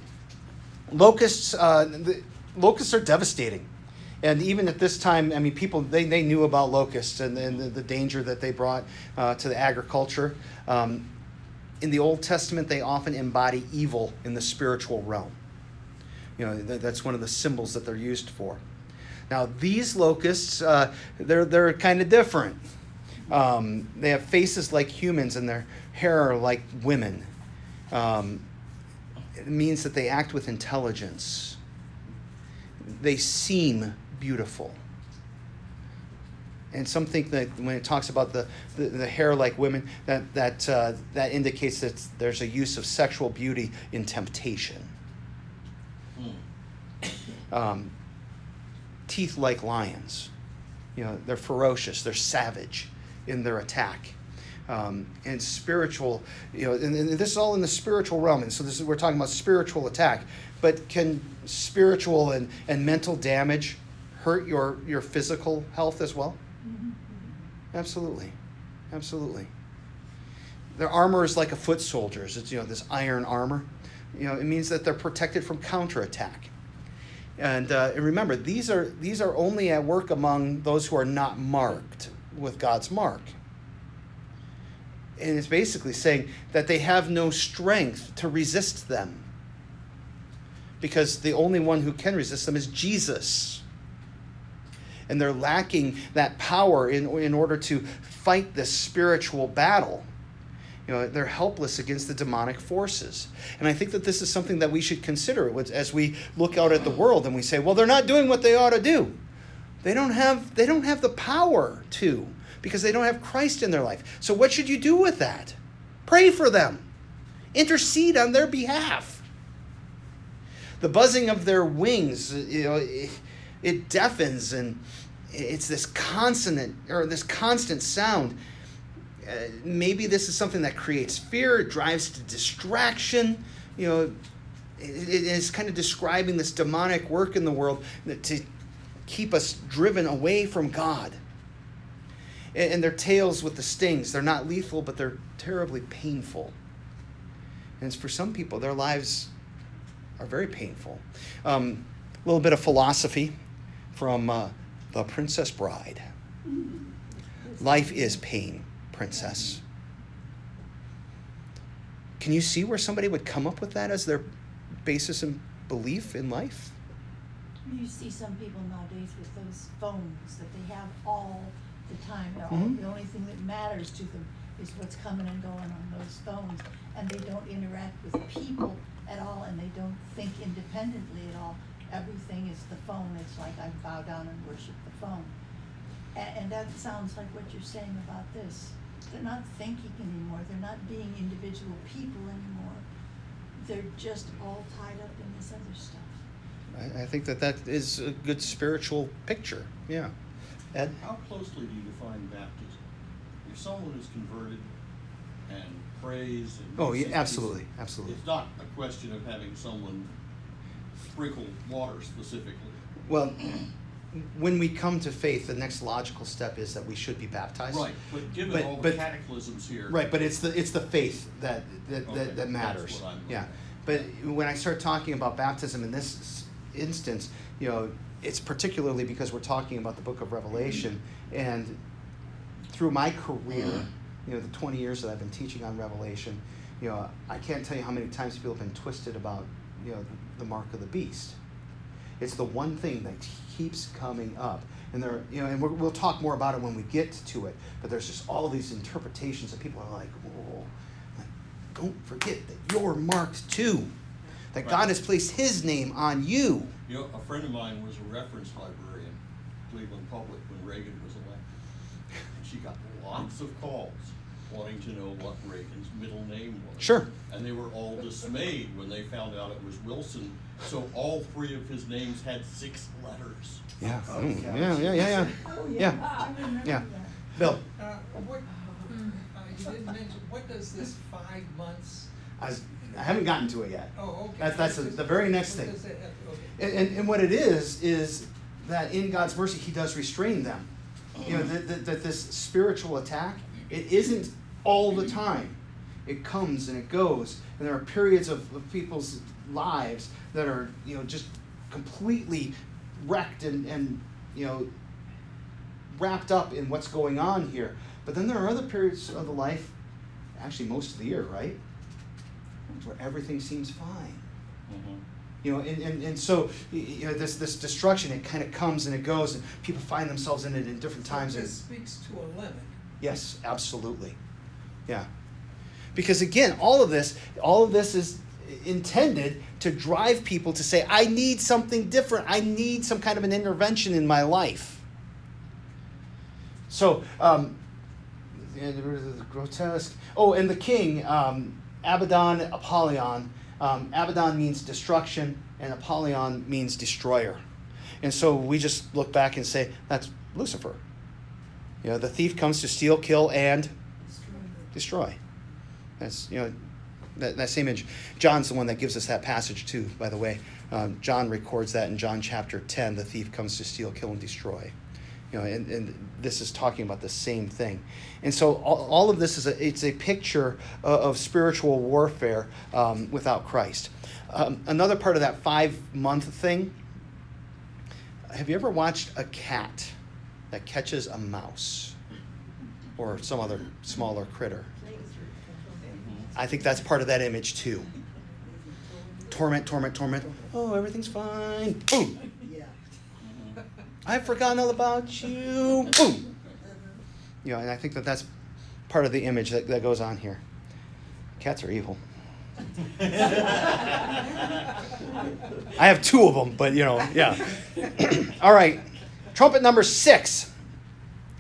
locusts, uh, the, locusts are devastating and even at this time, I mean, people they, they knew about locusts and, and the, the danger that they brought uh, to the agriculture. Um, in the Old Testament, they often embody evil in the spiritual realm. You know, that's one of the symbols that they're used for. Now, these locusts, uh, they're, they're kind of different. Um, they have faces like humans and their hair are like women. Um, it means that they act with intelligence. They seem beautiful. And some think that when it talks about the, the, the hair like women, that, that, uh, that indicates that there's a use of sexual beauty in temptation. Um, teeth like lions. You know, they're ferocious, they're savage in their attack. Um, and spiritual, you know, and, and, this is all in the spiritual realm. And so this is, we're talking about spiritual attack. But can spiritual and, and mental damage hurt your, your physical health as well? Mm-hmm. Absolutely. Absolutely. Their armor is like a foot soldier's. It's you know this iron armor. You know it means that they're protected from counterattack. And, uh, and remember, these are these are only at work among those who are not marked with God's mark. And it's basically saying that they have no strength to resist them because the only one who can resist them is Jesus. And they're lacking that power in, in order to fight this spiritual battle. You know, they're helpless against the demonic forces. And I think that this is something that we should consider as we look out at the world and we say, well, they're not doing what they ought to do. They don't have, they don't have the power to because they don't have Christ in their life. So, what should you do with that? Pray for them, intercede on their behalf. The buzzing of their wings, you know, it, it deafens and it's this consonant or this constant sound. Uh, maybe this is something that creates fear, drives to distraction. You know, it, it is kind of describing this demonic work in the world to keep us driven away from God. And, and their tails with the stings, they're not lethal, but they're terribly painful. And for some people, their lives are very painful. Um, a little bit of philosophy from uh, The Princess Bride. Life is pain, princess. Can you see where somebody would come up with that as their basis and belief in life?
You see some people nowadays with those phones that they have all the time. All,
Mhm.
The only thing that matters to them is what's coming and going on those phones. And they don't interact with people at all and they don't think independently at all. Everything is the phone. It's like I bow down and worship the phone. And, and that sounds like what you're saying about this. They're not thinking anymore. They're not being individual people anymore. They're just all tied up in this other stuff.
I, I think that that is a good spiritual picture. Yeah. Ed?
How closely do you define baptism? If someone is converted and prays and.
Oh, yeah,
receives-
absolutely, absolutely.
It's not a question of having someone sprinkle water specifically.
Well, when we come to faith, the next logical step is that we should be baptized.
Right, but given
But-
all the
but-
cataclysms here.
Right, but it's the it's the faith that that,
Okay,
that, that matters. yeah, but when I start talking about baptism in this instance, you know, it's particularly because we're talking about the Book of Revelation, and through my career, mm-hmm. you know, the twenty years that I've been teaching on Revelation, you know, I can't tell you how many times people have been twisted about you know the, the mark of the beast. It's the one thing that keeps coming up. And there, you know, and we're, we'll talk more about it when we get to it. But there's just all of these interpretations that people are like, "Whoa!" Like, don't forget that you're marked too. That
Right.
God has placed His name on you.
You know, a friend of mine was a reference librarian, Cleveland Public, when Reagan was elected. And she got lots of calls wanting to know what Reagan's middle name was.
Sure.
And they were all dismayed when they found out it was Wilson. So all three of his names had six letters.
Yeah.
Oh,
Mm, yeah. Yeah. Yeah. Yeah.
Oh,
Yeah.
I remember
Yeah. Bill,
Uh, what, uh, you didn't mention, what does this five months,
I, was, I haven't gotten to it yet.
oh, okay.
That's- that's the- the very next thing.
that- okay.
And, and, and what it is, is that in God's mercy, He does restrain them. You know, that, that, that this spiritual attack, it isn't all the time. It comes and it goes. And there are periods of, of people's lives that are, you know, just completely wrecked and, and, you know, wrapped up in what's going on here. But then there are other periods of the life, actually most of the year, right? Where everything seems fine. Mm-hmm. You know, and, and, and so you know this this destruction it kind of comes and it goes and people find themselves in it in different times. And
This speaks to a limit.
yes, absolutely, yeah. Because again, all of this, all of this is intended to drive people to say, "I need something different. I need some kind of an intervention in my life." So, um, yeah, there was the grotesque. Oh, and the king, um, Abaddon, Apollyon. Um, Abaddon means destruction, and Apollyon means destroyer. And so we just look back and say, that's Lucifer. You know, the thief comes to steal, kill, and destroy. That's, you know, that, that same image. John's the one that gives us that passage, too, by the way. Um, John records that in John chapter 10 the thief comes to steal, kill, and destroy. You know, and, and this is talking about the same thing. And so all, all of this is a, it's a picture of, of spiritual warfare um, without Christ. Um, another part of that five month thing have you ever watched a cat that catches a mouse or some other smaller critter? I think that's part of that image too. torment, torment, torment. Oh, everything's fine. Boom.
Yeah.
I've forgotten all about you. Boom. You know, and I think that that's part of the image that, that goes on here. Cats are evil. I have two of them, but you know, yeah. All right, trumpet number six,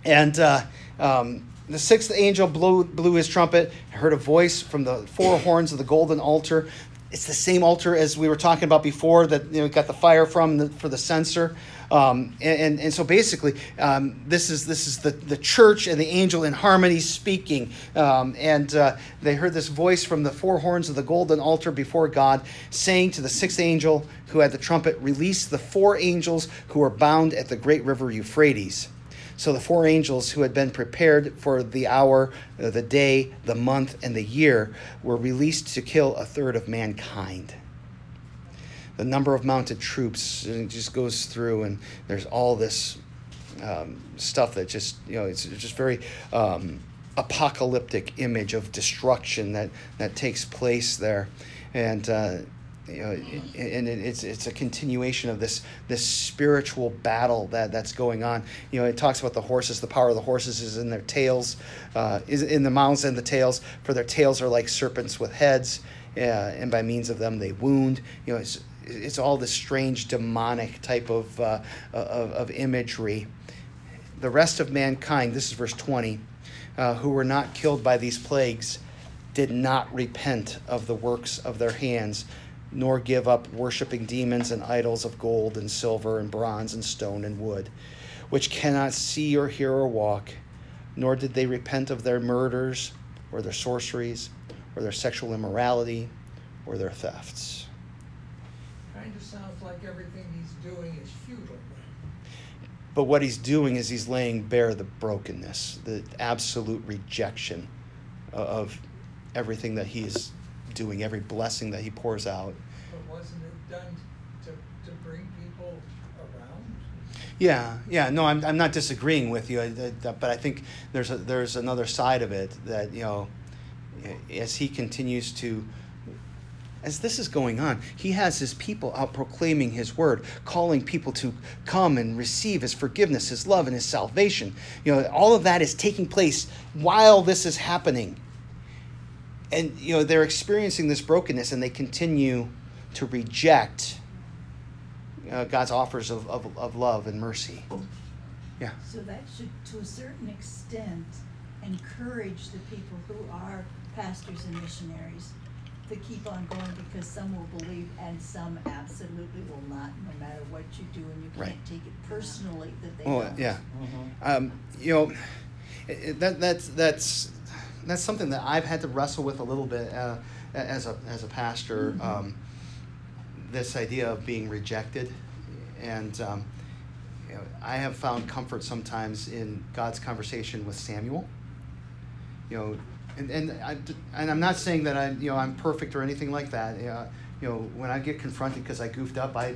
and uh, um, the sixth angel blew blew his trumpet. I heard a voice from the four horns of the golden altar. It's the same altar as we were talking about before that you know got the fire from the, for the censer. Um, and, and, and so basically, um, this is this is the, the church and the angel in harmony speaking. Um, and uh, they heard this voice from the four horns of the golden altar before God, saying to the sixth angel who had the trumpet, "Release the four angels who are bound at the great river Euphrates." So the four angels who had been prepared for the hour, uh, the day, the month, and the year were released to kill a third of mankind. The number of mounted troops it just goes through and there's all this um, stuff that just you know it's just very um, apocalyptic image of destruction that that takes place there. And uh, you know, and it's it's a continuation of this this spiritual battle that that's going on. You know, it talks about the horses. The power of the horses is in their tails, uh, is in the mouths and the tails. For their tails are like serpents with heads, uh, and by means of them they wound. You know, it's it's all this strange demonic type of, uh, of, of, imagery. The rest of mankind, this is verse 20, uh, who were not killed by these plagues, did not repent of the works of their hands, nor give up worshiping demons and idols of gold and silver and bronze and stone and wood, which cannot see or hear or walk, nor did they repent of their murders or their sorceries or their sexual immorality or their thefts
kind of sounds like everything he's doing is futile.
But what he's doing is he's laying bare the brokenness, the absolute rejection of everything that he is doing, every blessing that he pours out.
Done to, to bring people around?
Yeah, yeah. No, I'm, I'm not disagreeing with you, but I think there's a, there's another side of it that you know, as he continues to as this is going on, he has his people out proclaiming his word, calling people to come and receive his forgiveness, his love, and his salvation. You know, all of that is taking place while this is happening. And, you know, they're experiencing this brokenness and they continue to reject uh, God's offers of, of, of love and mercy. Yeah.
So that should, to a certain extent, encourage the people who are pastors and missionaries to keep on going because some will believe and some absolutely will not, no matter what you do, and you can't take it personally that they
Oh,
don't.
yeah. Um, you know, it, it- that, that's that's that's something that I've had to wrestle with a little bit uh, as a as a pastor. Um, this idea of being rejected, and um, you know, I have found comfort sometimes in God's conversation with Samuel. You know, and and I and I'm not saying that I you know I'm perfect or anything like that. Uh, you know, when I get confronted because I goofed up, I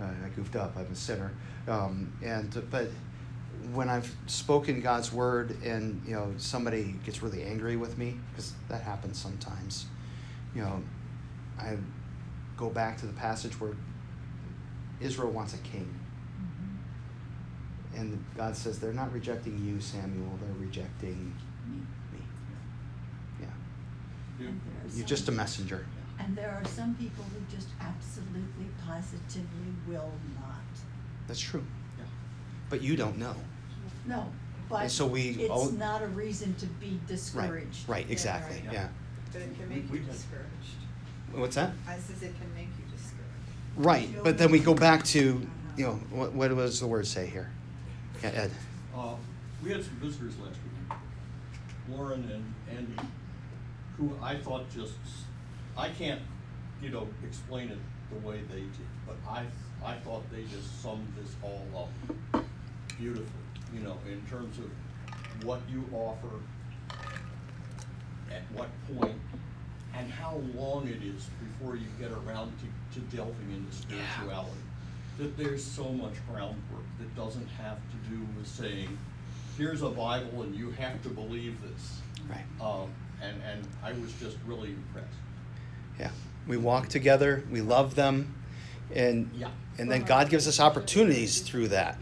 uh, I goofed up. I'm a sinner, um, and but when I've spoken God's word and you know somebody gets really angry with me because that happens sometimes, you know, I go back to the passage where Israel wants a king.
Mhm.
And God says, they're not rejecting you, Samuel, they're rejecting
Me.
me. Yeah. you're
You're
just a messenger.
And there are some people who just absolutely, positively will not.
That's true. Yeah. But you don't know.
No, but and
so we all-
it's not a reason to be discouraged.
Right, right exactly.
right.
Yeah.
But it can make
We-
you
we-
discouraged.
What's that?
I says it can make you discouraged.
Right. But then we go back to, you know, what, what does the word say here? Yeah, Ed.
Uh, we had some visitors last week, Lauren and Andy, who I thought just, I can't, you know, explain it the way they did, but I, I thought they just summed this all up beautifully, you know, in terms of what you offer, at what point, and how long it is before you get around to, to delving into spirituality. That there's so much groundwork that doesn't have to do with saying, here's a Bible and you have to believe this.
Right.
Um, and, and I was just really impressed.
Yeah. we walk together, we love them, and
Yeah.
and then God gives us opportunities through that.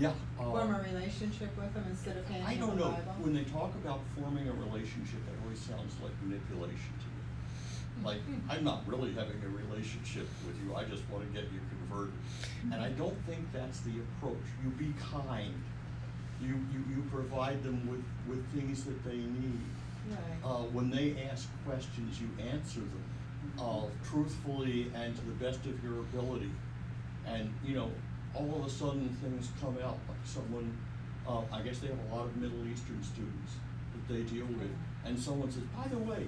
Yeah. uh,
Form a relationship with them instead of handing
I don't know,
Bible?
when they talk about forming a relationship, it always sounds like manipulation to me. Like, I'm not really having a relationship with you, I just wanna get you converted. And I don't think that's the approach. You be kind. You, you, you provide them with, with things that they need.
Right.
Uh, when they ask questions, you answer them, uh, truthfully and to the best of your ability. And, you know, all of a sudden, things come out, like someone, uh, I guess they have a lot of Middle Eastern students that they deal with, and someone says, by the way,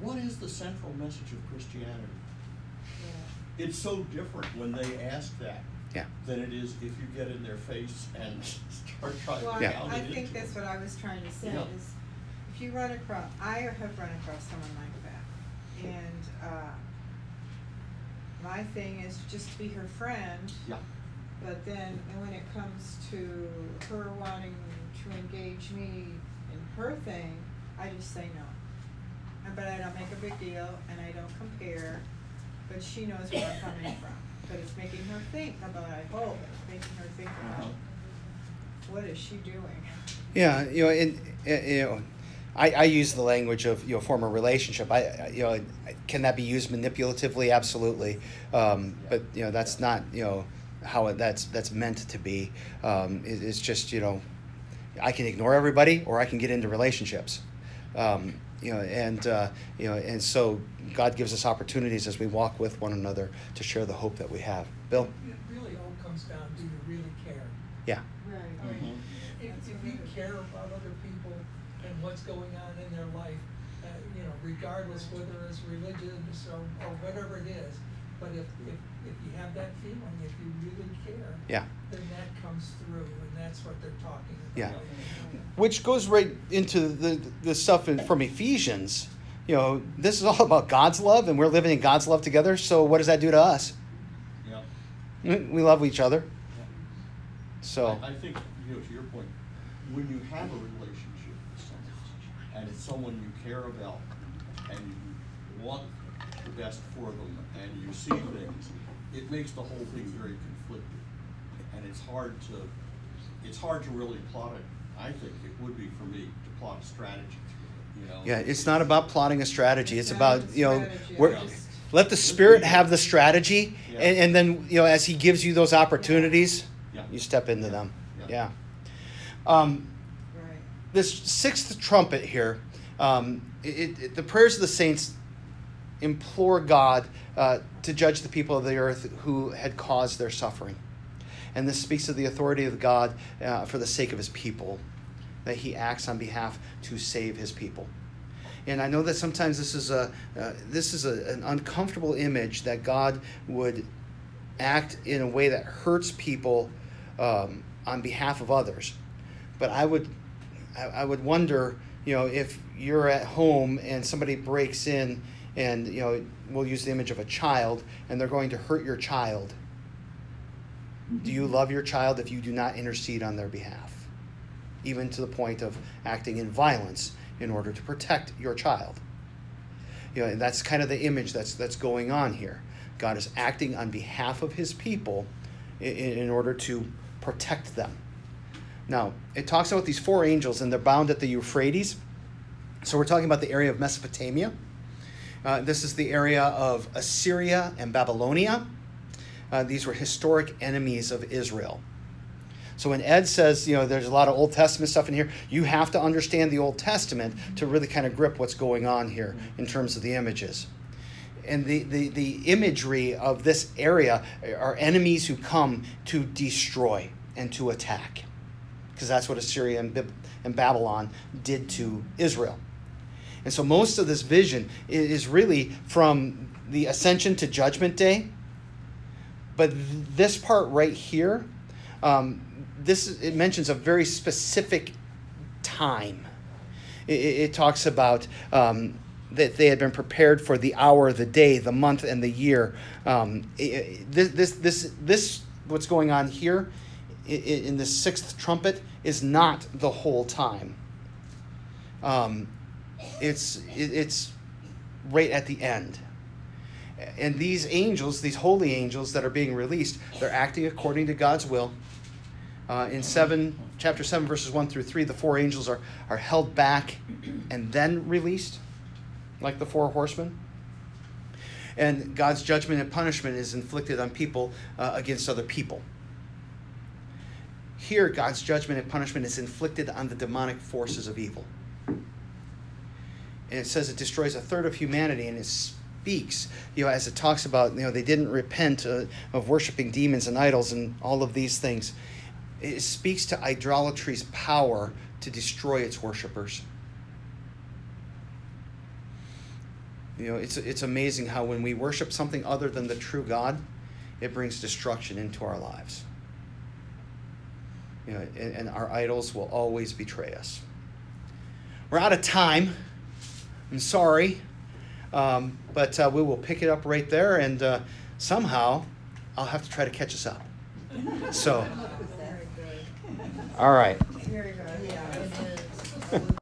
what is the central message of Christianity?
Yeah.
It's so different when they ask that
Yeah.
than it is if you get in their face and start trying
Well,
to
Yeah.
pound
I
it into
think that's
them.
what I was trying to say
Yeah.
is, if you run across, I have run across someone like that. And, uh, my thing is just to be her friend,
Yeah,
but then when it comes to her wanting to engage me in her thing, I just say no. But I don't make a big deal and I don't compare, but she knows where I'm coming from. But it's making her think about, I hope, it's making her think
Uh-huh.
about, what is she doing?
Yeah, you know, and, and, you know, I, I use the language of you know form a relationship. I, I you know can that be used manipulatively? Absolutely, um, but you know that's not you know how it, that's that's meant to be. Um, it, it's just you know I can ignore everybody or I can get into relationships. Um, you know, and uh, you know, and so God gives us opportunities as we walk with one another to share the hope that we have. Bill,
It really all comes down, to do you really care?
yeah,
I
Right.
mean,
Mhm.
if, if you care about other people and what's going on in their life, uh, you know, regardless whether it's religious or, or whatever it is, but if, if, if you have that feeling, if you really care,
yeah.
then that comes through, and that's what they're talking about.
Yeah. which goes right into the the stuff in, from Ephesians. You know, this is all about God's love, and we're living in God's love together. So, what does that do to us?
yeah.
We we love each other. So,
I, I think, you know, to your point, when you have a relationship with someone, and it's someone you care about, and you want the best for them, and you see things, it makes the whole thing very conflicted. And it's hard to, it's hard to really plot it, I think it would be for me, to plot a strategy through you know?
yeah, it's not about plotting a strategy. It's
It's
about you know, we're, let the Spirit have the strategy,
Yeah.
and, and then you know, as He gives you those opportunities,
Yeah.
you step into
Yeah.
them.
Yeah.
Yeah. Um,
Right.
this sixth trumpet here, um, it, it, the prayers of the saints implore God uh, to judge the people of the earth who had caused their suffering. And this speaks of the authority of God uh, for the sake of his people, that he acts on behalf to save his people. And I know that sometimes this is a uh, this is a, an uncomfortable image that God would act in a way that hurts people um, on behalf of others. But I would I, I would wonder, you know, if you're at home and somebody breaks in and you know we'll use the image of a child and they're going to hurt your child. Do you mm-hmm. love your child if you do not intercede on their behalf? Even to the point of acting in violence in order to protect your child. You know, and that's kind of the image that's that's going on here. God is acting on behalf of his people in, in order to protect them. Now, it talks about these four angels, and they're bound at the Euphrates. So we're talking about the area of Mesopotamia. Uh, this is the area of Assyria and Babylonia. Uh, these were historic enemies of Israel. So when Ed says, you know, there's a lot of Old Testament stuff in here, you have to understand the Old Testament to really kind of grip what's going on here in terms of the images. And the, the, the imagery of this area are enemies who come to destroy and to attack. Because that's what Assyria and, Bib- and Babylon did to Israel. And so most of this vision is really from the ascension to judgment day. But this part right here, um, this it mentions a very specific time. It, it, it talks about um, that they had been prepared for the hour, the day, the month, and the year. Um, i- i- this, this, this, this, what's going on here in the sixth trumpet is not the whole time. Um, it's it, it's right at the end And these angels, these holy angels that are being released, they're acting according to God's will. Uh, in seven, chapter seven, verses one through three, the four angels are, are held back and then released, like the four horsemen. And God's judgment and punishment is inflicted on people uh, against other people. Here, God's judgment and punishment is inflicted on the demonic forces of evil. And it says it destroys a third of humanity, and it speaks, you know, as it talks about, you know, they didn't repent uh, of worshiping demons and idols and all of these things. It speaks to idolatry's power to destroy its worshipers. You know, it's, it's amazing how when we worship something other than the true God, it brings destruction into our lives. You know, and, and our idols will always betray us. We're out of time. I'm sorry. Um, but uh, we will pick it up right there, and uh, somehow I'll have to try to catch us up. So, all right.